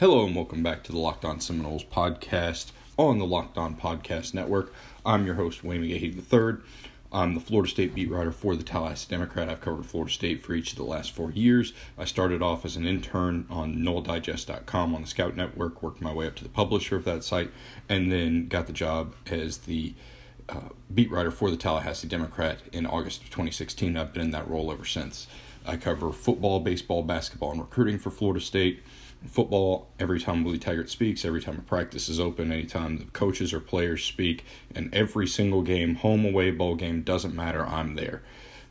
Hello and welcome back to the Locked On Seminoles podcast on the Locked On Podcast Network. I'm your host, Wayne McGahee III. I'm the Florida State beat writer for the Tallahassee Democrat. I've covered Florida State for each of the last four years. I started off as an intern on NoleDigest.com on the Scout Network, worked my way up to the publisher of that site, and then got the job as the uh, beat writer for the Tallahassee Democrat in August of 2016. I've been in that role ever since. I cover football, baseball, basketball, and recruiting for Florida State football every time Willie Taggart speaks, every time a practice is open, anytime the coaches or players speak, and every single game, home, away, bowl game, doesn't matter, I'm there.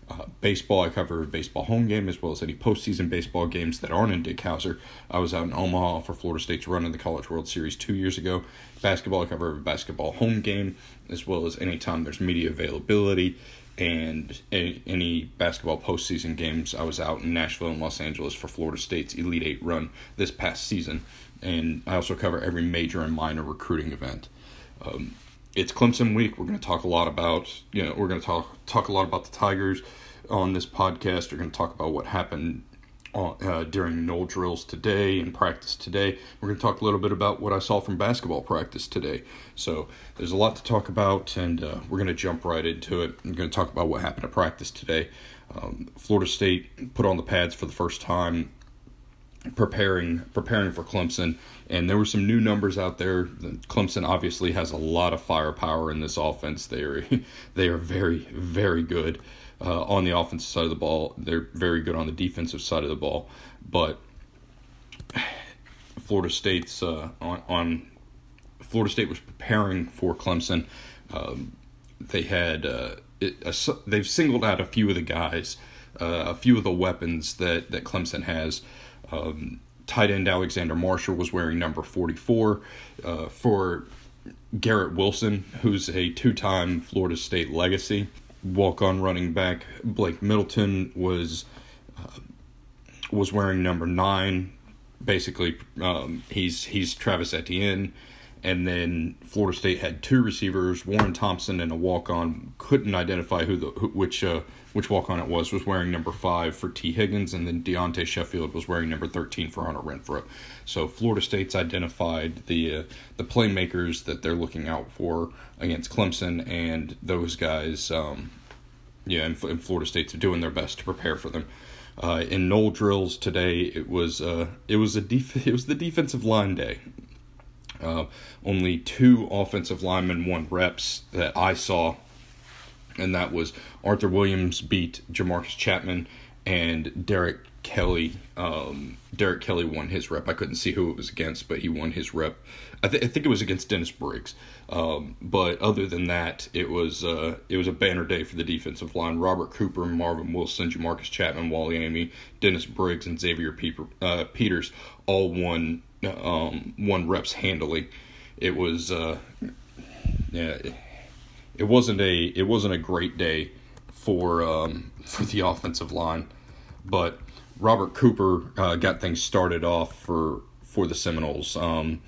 Uh, baseball, I cover baseball home game as well as any postseason baseball games that aren't in Dick Howser. I was out in Omaha for Florida State's run in the College World Series two years ago. Basketball, I cover basketball home game as well as anytime there's media availability and any basketball postseason games. I was out in Nashville and Los Angeles for Florida State's Elite Eight run this past season, and I also cover every major and minor recruiting event. Um, it's Clemson week. We're going to talk a lot about you know we're going to talk talk a lot about the Tigers on this podcast. We're going to talk about what happened uh, during Nole drills today and practice today. We're going to talk a little bit about what I saw from basketball practice today. So there's a lot to talk about, and uh, we're going to jump right into it. I'm going to talk about what happened at practice today. Um, Florida State put on the pads for the first time, preparing preparing for Clemson, and there were some new numbers out there. Clemson obviously has a lot of firepower in this offense. They are they are very very good uh, on the offensive side of the ball. They're very good on the defensive side of the ball, but Florida State's uh, on, on, Florida State was preparing for Clemson. Um, they had uh, it, a, they've singled out a few of the guys, uh, a few of the weapons that that Clemson has. Um, tight end Alexander Marshall was wearing number 44 uh, for Garrett Wilson, who's a two-time Florida State legacy walk on running back Blake Middleton was uh, was wearing number nine. Basically, um, he's he's Travis Etienne, and then Florida State had two receivers, Warren Thompson and a walk on. Couldn't identify who the who, which uh, which walk on it was. Was wearing number five for Tee Higgins, and then Deontay Sheffield was wearing number thirteen for Hunter Renfrow. So Florida State's identified the uh, the playmakers that they're looking out for against Clemson, and those guys, um, yeah, and, and Florida State's doing their best to prepare for them. Uh, in Nole drills today, it was uh, it was a def- it was the defensive line day. Uh, only two offensive linemen won reps that I saw, and that was Arthur Williams beat Jamarcus Chatman, and Derrick Kelly. Um, Derrick Kelly won his rep. I couldn't see who it was against, but he won his rep. I, th- I think it was against Dennis Briggs. Um, but other than that, it was uh, it was a banner day for the defensive line. Robert Cooper, Marvin Wilson, Jamarcus Chatman, Wally Amy, Dennis Briggs, and Xavier Pe- uh, Peters all won um, won reps handily. It was uh, yeah, wasn't a it wasn't a great day for um, for the offensive line, but Robert Cooper uh, got things started off for for the Seminoles. Um,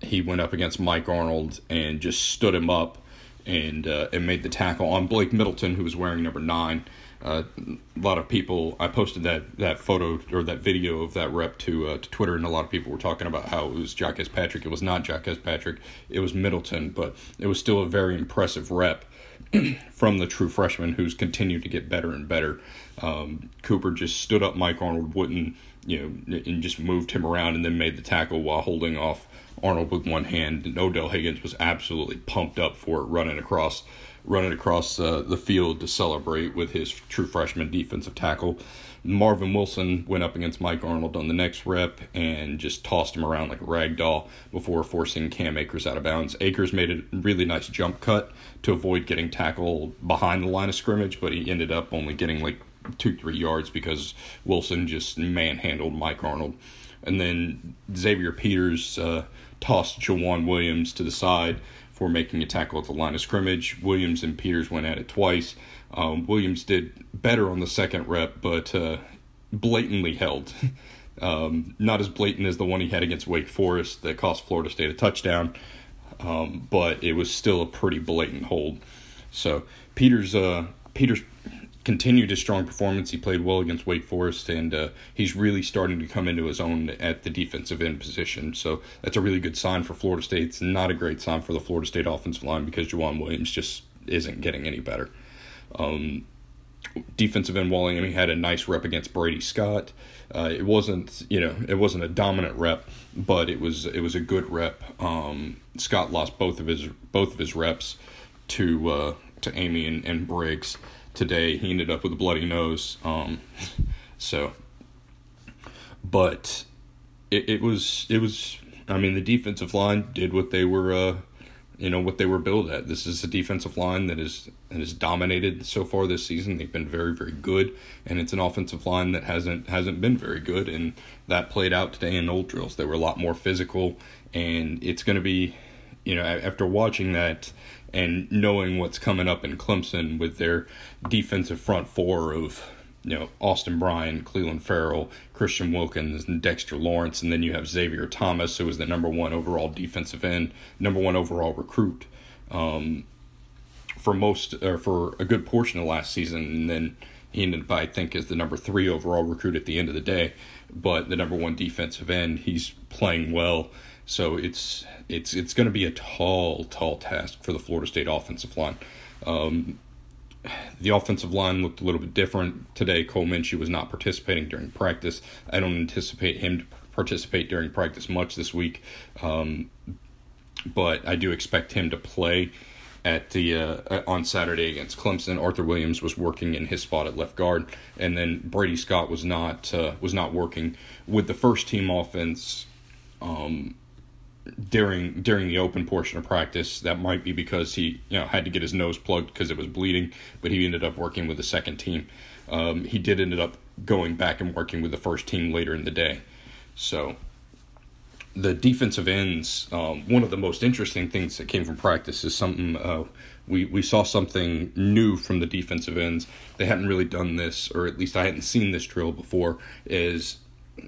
he went up against Mike Arnold and just stood him up and uh, and made the tackle on Blake Middleton, who was wearing number nine. Uh, a lot of people, I posted that, that photo or that video of that rep to uh, to Twitter, and a lot of people were talking about how it was Jacques Patrick. It was not Jacques Patrick, it was Middleton, but it was still a very impressive rep from the true freshman who's continued to get better and better. Um, Cooper just stood up Mike Arnold, wouldn't you know, and just moved him around and then made the tackle while holding off Arnold with one hand. And Odell Haggins was absolutely pumped up for it, running across, running across uh, the field to celebrate with his true freshman defensive tackle. Marvin Wilson went up against Mike Arnold on the next rep and just tossed him around like a rag doll before forcing Cam Akers out of bounds. Akers made a really nice jump cut to avoid getting tackled behind the line of scrimmage, but he ended up only getting like two, three yards because Wilson just manhandled Mike Arnold. And then Xavier Peters uh, tossed Jauan Williams to the side for making a tackle at the line of scrimmage. Williams and Peters went at it twice. Um, Williams did better on the second rep, but uh, blatantly held. um, not as blatant as the one he had against Wake Forest that cost Florida State a touchdown, um, but it was still a pretty blatant hold. So Peters, uh, Peters continued his strong performance. He played well against Wake Forest, and uh, he's really starting to come into his own at the defensive end position. So that's a really good sign for Florida State. It's not a great sign for the Florida State offensive line because Jauan Williams just isn't getting any better. Um, defensive end He had a nice rep against Brady Scott. Uh, it wasn't, you know, it wasn't a dominant rep, but it was it was a good rep. Um, Scott lost both of his both of his reps to uh, to Amy and, and Briggs today. He ended up with a bloody nose. Um, so, but it, it was it was. I mean, the defensive line did what they were. Uh, you know what they were built at. This is a defensive line that is that is dominated so far this season. They've been very very good, and it's an offensive line that hasn't hasn't been very good, and that played out today in Nole drills. They were a lot more physical, and it's going to be, you know, after watching that and knowing what's coming up in Clemson with their defensive front four of you know Austin Bryant, Clelin Ferrell, Christian Wilkins, and Dexter Lawrence, and then you have Xavier Thomas, who was the number one overall defensive end, number one overall recruit um, for most or for a good portion of last season, and then he ended up I think as the number three overall recruit at the end of the day, but the number one defensive end. He's playing well, so it's it's it's going to be a tall tall task for the Florida State offensive line. Um, the offensive line looked a little bit different today. Cole Minshew was not participating during practice. I don't anticipate him to participate during practice much this week, um, but I do expect him to play at the uh, on Saturday against Clemson. Arthur Williams was working in his spot at left guard, and then Brady Scott was not uh, was not working with the first team offense. Um, during during the open portion of practice. That might be because he you know had to get his nose plugged because it was bleeding, but he ended up working with the second team. Um, he did ended up going back and working with the first team later in the day. So the defensive ends, um, one of the most interesting things that came from practice is something uh, we we saw something new from the defensive ends. They hadn't really done this, or at least I hadn't seen this drill before. Is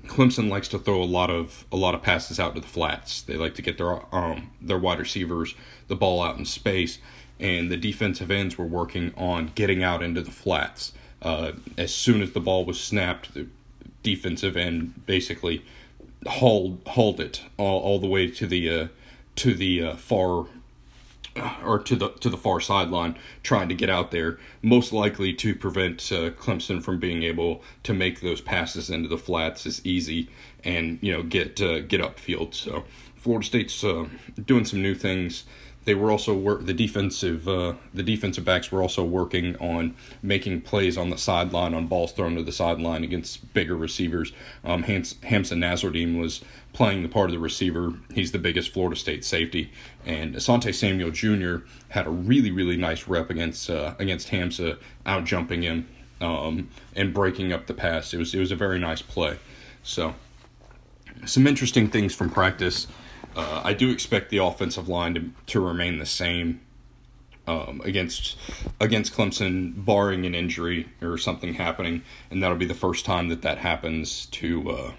Clemson likes to throw a lot of a lot of passes out to the flats. They like to get their um their wide receivers the ball out in space, and the defensive ends were working on getting out into the flats. Uh, as soon as the ball was snapped, the defensive end basically hauled hauled it all, all the way to the uh, to the uh, far or to the to the far sideline trying to get out there, most likely to prevent uh, Clemson from being able to make those passes into the flats as easy and you know get uh, get upfield. So Florida State's uh, doing some new things they were also work the defensive uh, the defensive backs were also working on making plays on the sideline on balls thrown to the sideline against bigger receivers. Um, Hams- Hamsah Nasirildeen was playing the part of the receiver. He's the biggest Florida State safety, and Asante Samuel Jr. had a really really nice rep against uh, against Hamsah, out jumping him um, and breaking up the pass. It was it was a very nice play. So some interesting things from practice. Uh, I do expect the offensive line to, to remain the same um, against against Clemson, barring an injury or something happening, and that'll be the first time that that happens. To uh,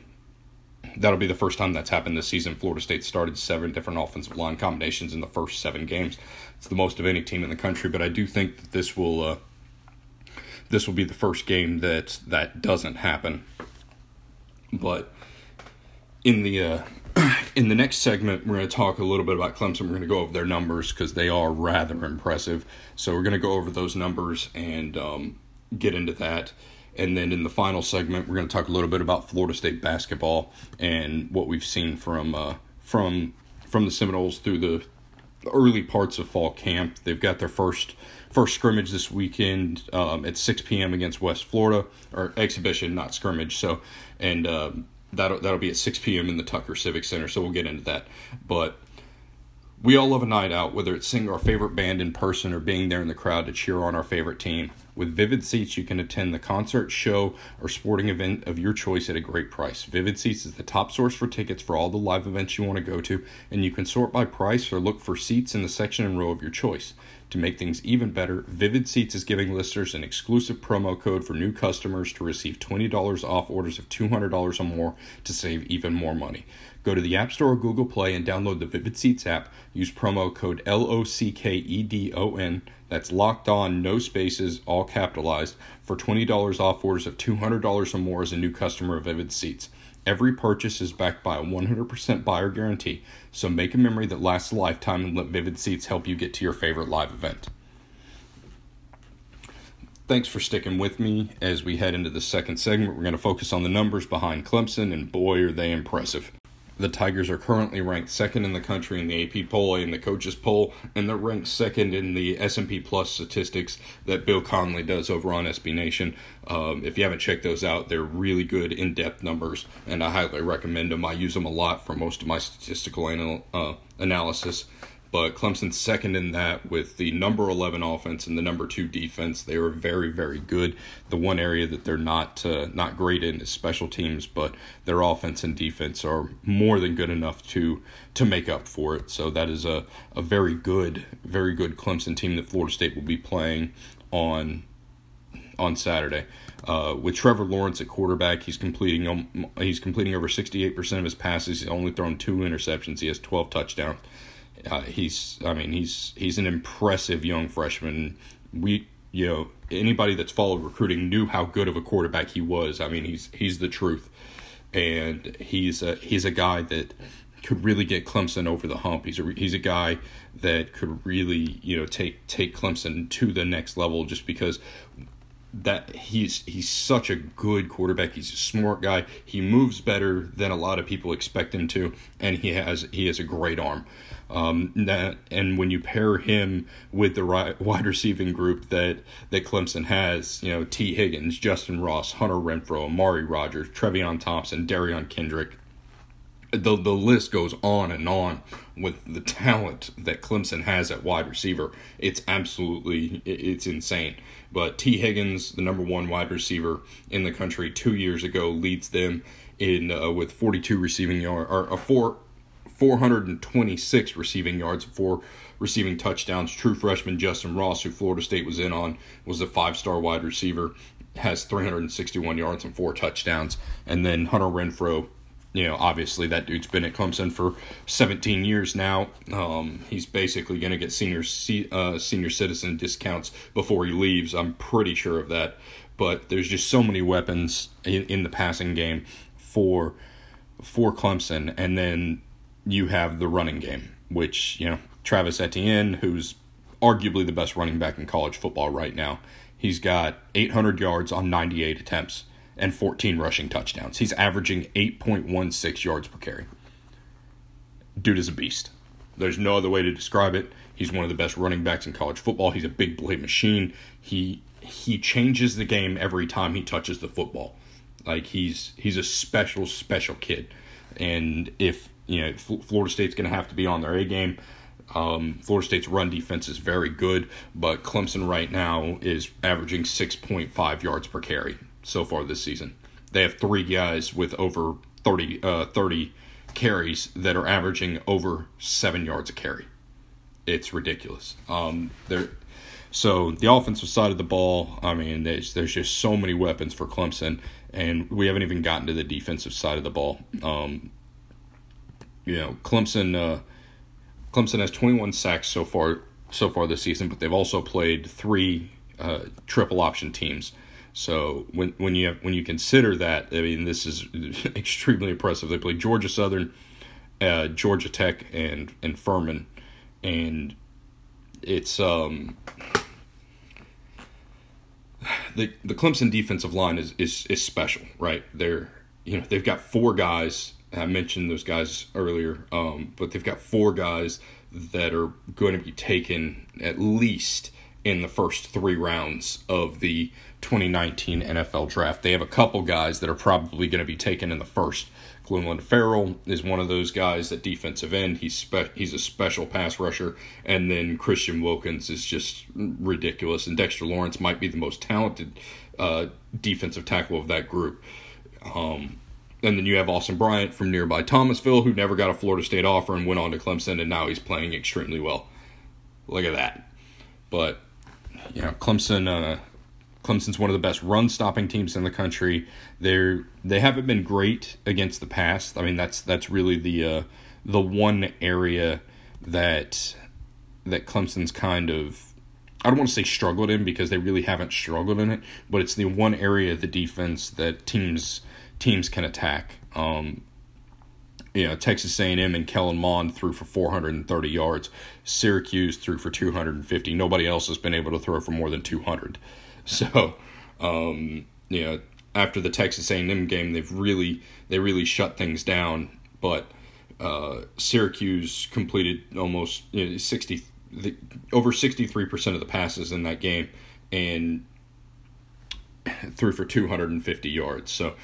that'll be the first time that's happened this season. Florida State started seven different offensive line combinations in the first seven games. It's the most of any team in the country, but I do think that this will uh, this will be the first game that that doesn't happen. But in the uh, in the next segment, we're going to talk a little bit about Clemson. We're going to go over their numbers because they are rather impressive. So we're going to go over those numbers and um, get into that. And then in the final segment, we're going to talk a little bit about Florida State basketball and what we've seen from uh, from from the Seminoles through the early parts of fall camp. They've got their first first scrimmage this weekend um, at 6 p.m. against West Florida, or exhibition, not scrimmage. So, and um, that'll that'll be at 6 p.m. in the Tucker Civic Center. So we'll get into that. But we all love a night out, whether it's seeing our favorite band in person or being there in the crowd to cheer on our favorite team. With Vivid Seats, you can attend the concert, show, or sporting event of your choice at a great price. Vivid Seats is the top source for tickets for all the live events you want to go to, and you can sort by price or look for seats in the section and row of your choice. To make things even better, Vivid Seats is giving listeners an exclusive promo code for new customers to receive $20 off orders of $200 or more to save even more money. Go to the App Store or Google Play and download the Vivid Seats app. Use promo code L O C K E D O N. That's locked on, no spaces, all capitalized, for $20 off orders of $200 or more as a new customer of Vivid Seats. Every purchase is backed by a 100% buyer guarantee, so make a memory that lasts a lifetime and let Vivid Seats help you get to your favorite live event. Thanks for sticking with me as we head into the second segment. We're going to focus on the numbers behind Clemson, and boy, are they impressive the Tigers are currently ranked second in the country in the AP poll and the coaches poll, and they're ranked second in the S&P Plus statistics that Bill Connelly does over on SB Nation. Um, if you haven't checked those out, they're really good in-depth numbers, and I highly recommend them. I use them a lot for most of my statistical anal- uh, analysis but Clemson's second in that with the number 11 offense and the number 2 defense. They are very very good. The one area that they're not uh, not great in is special teams, but their offense and defense are more than good enough to to make up for it. So that is a a very good very good Clemson team that Florida State will be playing on on Saturday. Uh, with Trevor Lawrence at quarterback, he's completing um, he's completing over 68% of his passes. He's only thrown two interceptions. He has 12 touchdowns. Uh, he's, I mean, he's he's an impressive young freshman. We, you know, anybody that's followed recruiting knew how good of a quarterback he was. I mean, he's he's the truth, and he's a he's a guy that could really get Clemson over the hump. He's a he's a guy that could really you know take take Clemson to the next level just because that he's he's such a good quarterback. He's a smart guy. He moves better than a lot of people expect him to, and he has he has a great arm. Um, that, and when you pair him with the right, wide receiving group that that Clemson has, you know, Tee Higgins, Justin Ross, Hunter Renfrow, Amari Rodgers, Trevion Thompson, Derion Kendrick, the the list goes on and on with the talent that Clemson has at wide receiver. It's absolutely it's insane. But Tee Higgins, the number one wide receiver in the country, two years ago leads them in uh, with 42 receiving yard or a uh, four 426 receiving yards, four receiving touchdowns. True freshman Justin Ross, who Florida State was in on, was a five star wide receiver, has 361 yards and four touchdowns. And then Hunter Renfrow, you know, obviously that dude's been at Clemson for 17 years now. Um, he's basically going to get senior uh, senior citizen discounts before he leaves. I'm pretty sure of that. But there's just so many weapons in, in the passing game for for Clemson, and then you have the running game, which, you know, Travis Etienne, who's arguably the best running back in college football right now, he's got 800 yards on 98 attempts and 14 rushing touchdowns. He's averaging 8.16 yards per carry. Dude is a beast. There's no other way to describe it. He's one of the best running backs in college football. He's a big play machine. He he changes the game every time he touches the football. Like he's he's a special special kid. And if you know, Florida State's going to have to be on their A game. Um, Florida State's run defense is very good, but Clemson right now is averaging 6.5 yards per carry so far this season. They have three guys with over 30, uh, 30 carries that are averaging over seven yards a carry. It's ridiculous. Um, they're, so the offensive side of the ball, I mean, there's there's just so many weapons for Clemson, and we haven't even gotten to the defensive side of the ball. Um, you know, Clemson uh, Clemson has 21 sacks so far so far this season, but they've also played three uh, triple option teams. So when when you have, when you consider that, I mean, this is extremely impressive. They play Georgia Southern, uh, Georgia Tech, and and Furman, and it's um the the Clemson defensive line is is is special, right? They're you know they've got four guys I mentioned those guys earlier, um, but they've got four guys that are going to be taken at least in the first three rounds of the 2019 NFL draft. They have a couple guys that are probably going to be taken in the first. Clelin Ferrell is one of those guys at defensive end. He's spe- he's a special pass rusher, and then Christian Wilkins is just ridiculous. And Dexter Lawrence might be the most talented uh, defensive tackle of that group. Um, and then you have Austin Bryant from nearby Thomasville, who never got a Florida State offer and went on to Clemson, and now he's playing extremely well. Look at that. but you know, Clemson. Uh, Clemson's one of the best run stopping teams in the country. They're they haven't been great against the pass. I mean, that's that's really the uh, the one area that that Clemson's kind of I don't want to say struggled in because they really haven't struggled in it, but it's the one area of the defense that teams teams can attack. Um, you know, Texas A&M and Kellen Mond threw for 430 yards. Syracuse threw for 250. Nobody else has been able to throw for more than 200. So, um, you know, after the Texas A&M game, they've really they really shut things down. But uh, Syracuse completed almost you know, 60 the, over 63% of the passes in that game and threw for 250 yards. So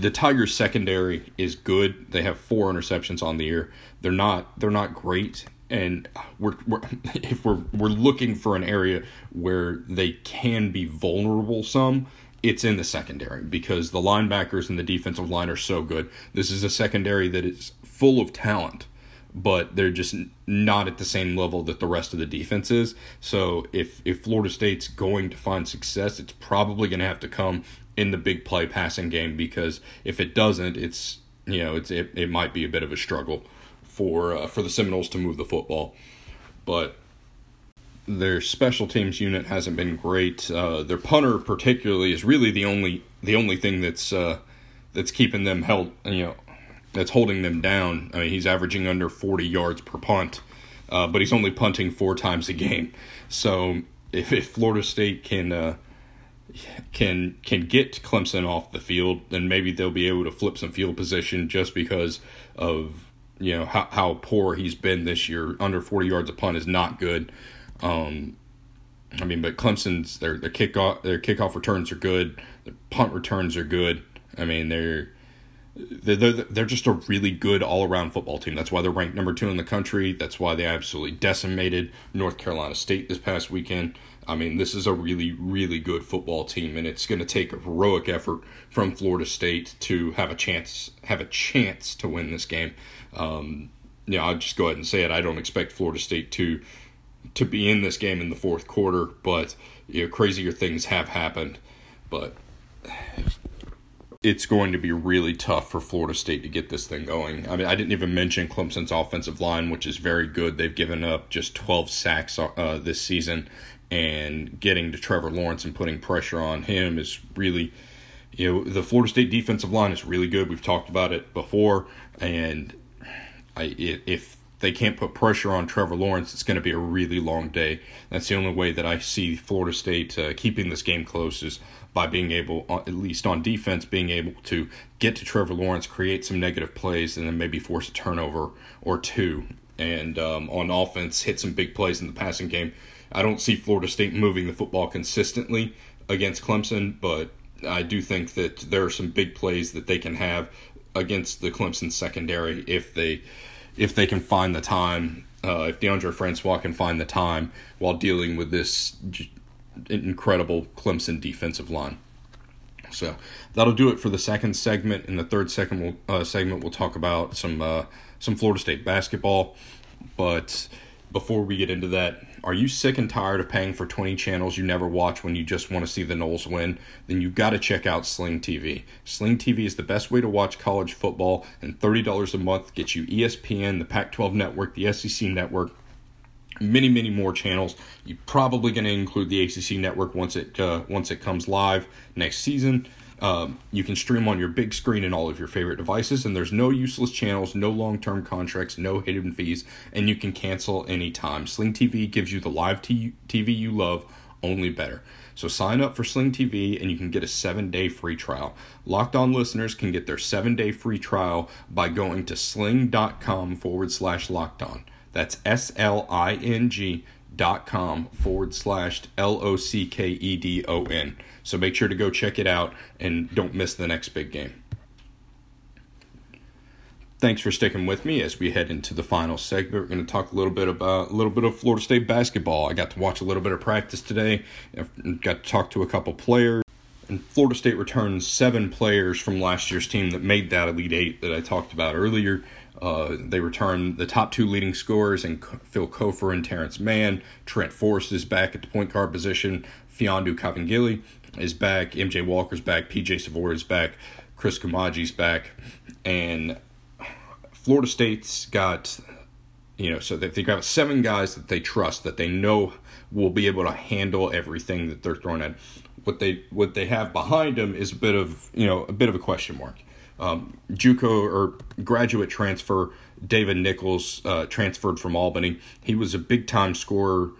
the Tigers secondary is good. They have four interceptions on the year. They're not they're not great and we're, we're if we're we're looking for an area where they can be vulnerable some it's in the secondary because the linebackers and the defensive line are so good. This is a secondary that is full of talent, but they're just not at the same level that the rest of the defense is. So if if Florida State's going to find success, it's probably going to have to come in the big play passing game because if it doesn't, it's you know it's it, it might be a bit of a struggle for uh, for the Seminoles to move the football, but their special teams unit hasn't been great. Uh, their punter, particularly, is really the only the only thing that's uh, that's keeping them held. You know, that's holding them down. I mean, he's averaging under forty yards per punt, uh, but he's only punting four times a game. So if, if Florida State can uh, can can get Clemson off the field, then maybe they'll be able to flip some field position just because of you know how how poor he's been this year. Under forty yards a punt is not good. Um, I mean, but Clemson's their their kickoff their kickoff returns are good. Their punt returns are good. I mean, they're they're they're just a really good all around football team. That's why they're ranked number two in the country. That's why they absolutely decimated North Carolina State this past weekend. I mean, this is a really, really good football team, and it's going to take a heroic effort from Florida State to have a chance have a chance to win this game. Um, you know, I'll just go ahead and say it. I don't expect Florida State to to be in this game in the fourth quarter, but you know, crazier things have happened. But it's going to be really tough for Florida State to get this thing going. I mean, I didn't even mention Clemson's offensive line, which is very good. They've given up just 12 sacks uh, this season, and getting to Trevor Lawrence and putting pressure on him is really, you know, the Florida State defensive line is really good. We've talked about it before, and I if they can't put pressure on Trevor Lawrence, it's going to be a really long day. That's the only way that I see Florida State uh, keeping this game close is by being able, uh, at least on defense, being able to get to Trevor Lawrence, create some negative plays, and then maybe force a turnover or two. And um, on offense, hit some big plays in the passing game. I don't see Florida State moving the football consistently against Clemson, but I do think that there are some big plays that they can have against the Clemson secondary if they if they can find the time. Uh, if Deondre Francois can find the time while dealing with this incredible Clemson defensive line. So that'll do it for the second segment. In the third segment, we'll, uh, segment we'll talk about some uh, some Florida State basketball. But before we get into that, are you sick and tired of paying for 20 channels you never watch when you just want to see the Noles win? Then you've got to check out Sling TV. Sling TV is the best way to watch college football, and $30 a month gets you ESPN, the Pac 12 network, the SEC network, many many more channels you're probably going to include the acc network once it uh, once it comes live next season um, you can stream on your big screen and all of your favorite devices, and there's no useless channels, no long term contracts, no hidden fees, and you can cancel anytime. Sling TV gives you the live t- TV you love, only better. So sign up for Sling TV and you can get a seven day free trial. Locked on listeners can get their seven day free trial by going to sling.com forward slash locked on. That's S L I N G dot com forward slash L O C K E D O N. So make sure to go check it out and don't miss the next big game. Thanks for sticking with me as we head into the final segment. We're going to talk a little bit about a little bit of Florida State basketball. I got to watch a little bit of practice today. I got to talk to a couple players. And Florida State returns seven players from last year's team that made that Elite Eight that I talked about earlier. Uh, they return the top two leading scorers and Phil Cofer and Terrence Mann. Trent Forrest is back at the point guard position. Mfiondu Kabengele is back. MJ Walker's back. PJ Savoy is back. Chris Koumadje's back. And Florida State's got, you know, so they've got seven guys that they trust, that they know will be able to handle everything that they're throwing at. What they what they have behind them is a bit of you know a bit of a question mark um, JUCO or graduate transfer David Nichols uh, transferred from Albany. He was a big time scorer.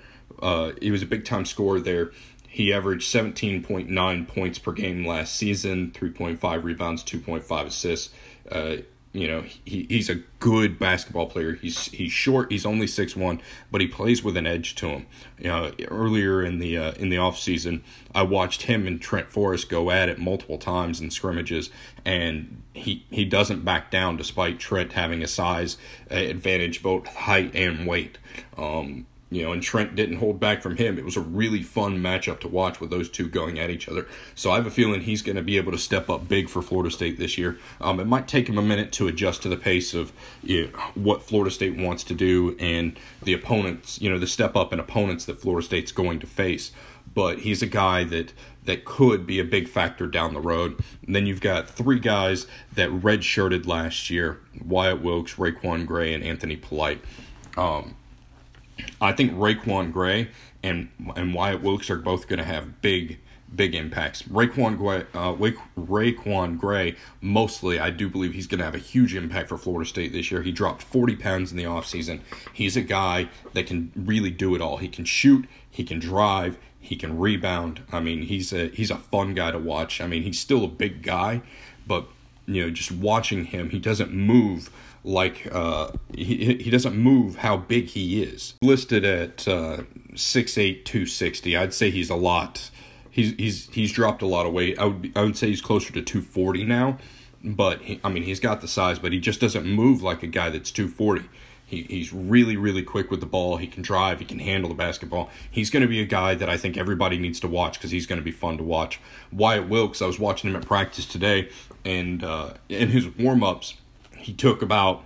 Uh, he was a big time scorer there. He averaged 17.9 points per game last season, 3.5 rebounds, 2.5 assists. Uh, you know he, he's a good basketball player. He's he's short. He's only six one, but he plays with an edge to him. You know earlier in the uh, in the off season i watched him and trent forrest go at it multiple times in scrimmages and he he doesn't back down despite trent having a size advantage both height and weight. Um, you know, and Trent didn't hold back from him. It was a really fun matchup to watch with those two going at each other. So I have a feeling he's going to be able to step up big for Florida State this year. Um, it might take him a minute to adjust to the pace of you know, what Florida State wants to do and the opponents, you know, the step up in opponents that Florida State's going to face. But he's a guy that that could be a big factor down the road. And then you've got three guys that redshirted last year: Wyatt Wilkes, RaiQuan Gray, and Anthony Polite. Um, I think RaiQuan Gray and and Wyatt Wilkes are both going to have big big impacts. RaiQuan Gray, uh, RaiQuan Gray, mostly, I do believe he's going to have a huge impact for Florida State this year. He dropped 40 pounds in the offseason. He's a guy that can really do it all. He can shoot, he can drive, he can rebound. I mean, he's a he's a fun guy to watch. I mean, he's still a big guy, but you know, just watching him, he doesn't move like uh, he he doesn't move how big he is. Listed at uh, 6'8", 260. I'd say he's a lot. He's he's he's dropped a lot of weight. I would I would say he's closer to two forty now, but he, I mean he's got the size, but he just doesn't move like a guy that's two forty. He, he's really, really quick with the ball. He can drive. He can handle the basketball. He's going to be a guy that I think everybody needs to watch because he's going to be fun to watch. Wyatt Wilkes, I was watching him at practice today, and uh, in his warm ups, he took about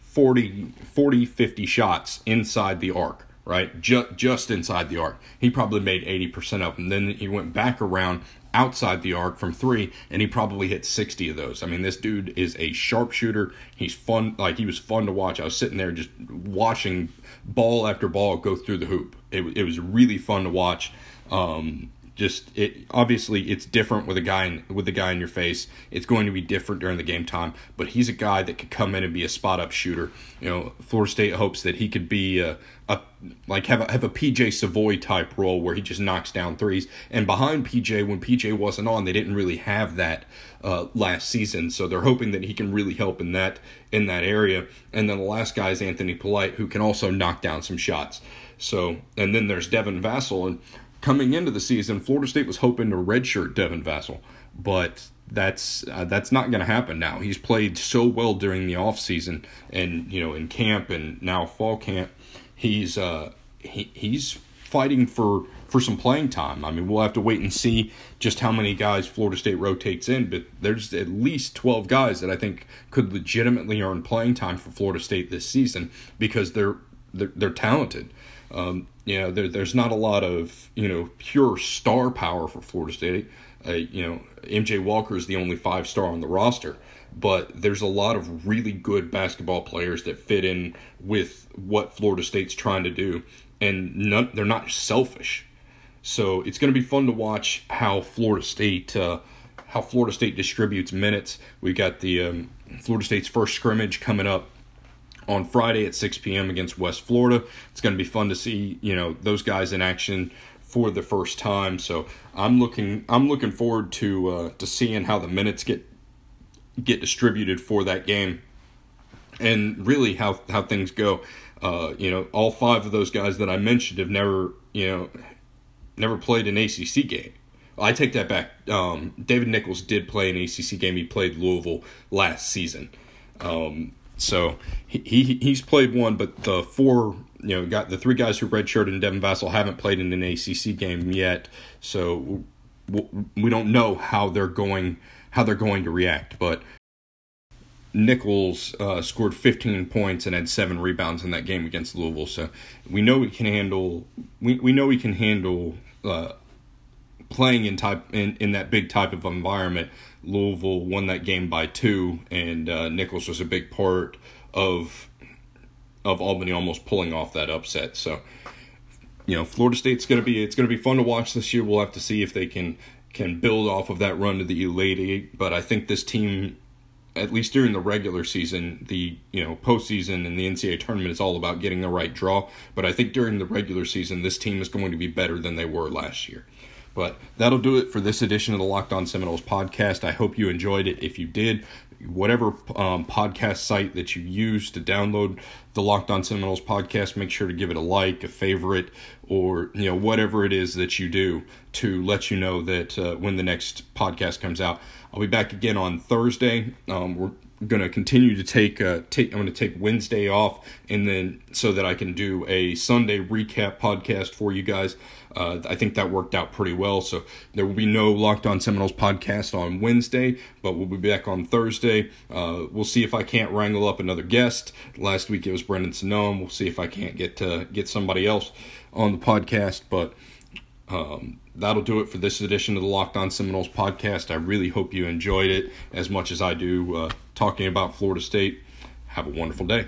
40, 40 50 shots inside the arc, right? Just, just inside the arc. He probably made 80% of them. Then he went back around outside the arc from three, and he probably hit 60 of those. I mean, this dude is a sharpshooter. He's fun, like, he was fun to watch. I was sitting there just watching ball after ball go through the hoop. It, it was really fun to watch. Um, just it obviously it's different with a guy in, with the guy in your face. It's going to be different during the game time, but he's a guy that could come in and be a spot up shooter. You know, Florida State hopes that he could be a, a like have a have a PJ Savoy type role where he just knocks down threes. And behind PJ, when PJ wasn't on, they didn't really have that uh, last season. So they're hoping that he can really help in that in that area. And then the last guy is Anthony Polite, who can also knock down some shots. So and then there's Devin Vassell and coming into the season, Florida State was hoping to redshirt Devin Vassell, but that's uh, that's not going to happen now. He's played so well during the offseason and you know in camp and now fall camp. He's uh he, he's fighting for for some playing time. I mean, we'll have to wait and see just how many guys Florida State rotates in, but there's at least 12 guys that I think could legitimately earn playing time for Florida State this season because they're they're, they're talented. Um, you know, there, there's not a lot of you know pure star power for Florida State. Uh, you know, MJ Walker is the only five star on the roster, but there's a lot of really good basketball players that fit in with what Florida State's trying to do, and none, they're not selfish. So it's going to be fun to watch how Florida State uh, how Florida State distributes minutes. We got the um, Florida State's first scrimmage coming up on Friday at 6 p.m. against West Florida. It's going to be fun to see, you know, those guys in action for the first time. So I'm looking I'm looking forward to uh, to seeing how the minutes get get distributed for that game, and really how how things go. Uh, you know, all five of those guys that I mentioned have never you know never played an ACC game. I take that back. Um, David Nichols did play an ACC game. He played Louisville last season. Um, so he, he he's played one, but the four you know got the three guys who redshirted and Devin Vassell haven't played in an ACC game yet. So we don't know how they're going how they're going to react. But Nichols uh, scored 15 points and had seven rebounds in that game against Louisville. So we know we can handle we, we know we can handle uh, playing in type in, in that big type of environment. Louisville won that game by two, and uh, Nichols was a big part of of Albany almost pulling off that upset. So you know, Florida State's gonna be it's gonna be fun to watch this year. We'll have to see if they can can build off of that run to the Elite Eight. But I think this team at least during the regular season, the you know postseason and the NCAA tournament is all about getting the right draw. But I think during the regular season, this team is going to be better than they were last year. But that'll do it for this edition of the Locked On Seminoles podcast. I hope you enjoyed it. If you did, whatever um, podcast site that you use to download the Locked On Seminoles podcast, make sure to give it a like, a favorite, or you know whatever it is that you do to let you know that uh, when the next podcast comes out. I'll be back again on Thursday. Um, we're going to continue to take uh, take. I'm to take Wednesday off, and then so that I can do a Sunday recap podcast for you guys. Uh, I think that worked out pretty well. So there will be no Locked On Seminoles podcast on Wednesday, but we'll be back on Thursday. Uh, we'll see if I can't wrangle up another guest. Last week it was Brendan Sonnone. We'll see if I can't get to get somebody else on the podcast, but. Um, that'll do it for this edition of the Locked On Seminoles podcast. I really hope you enjoyed it as much as I do uh, talking about Florida State. Have a wonderful day.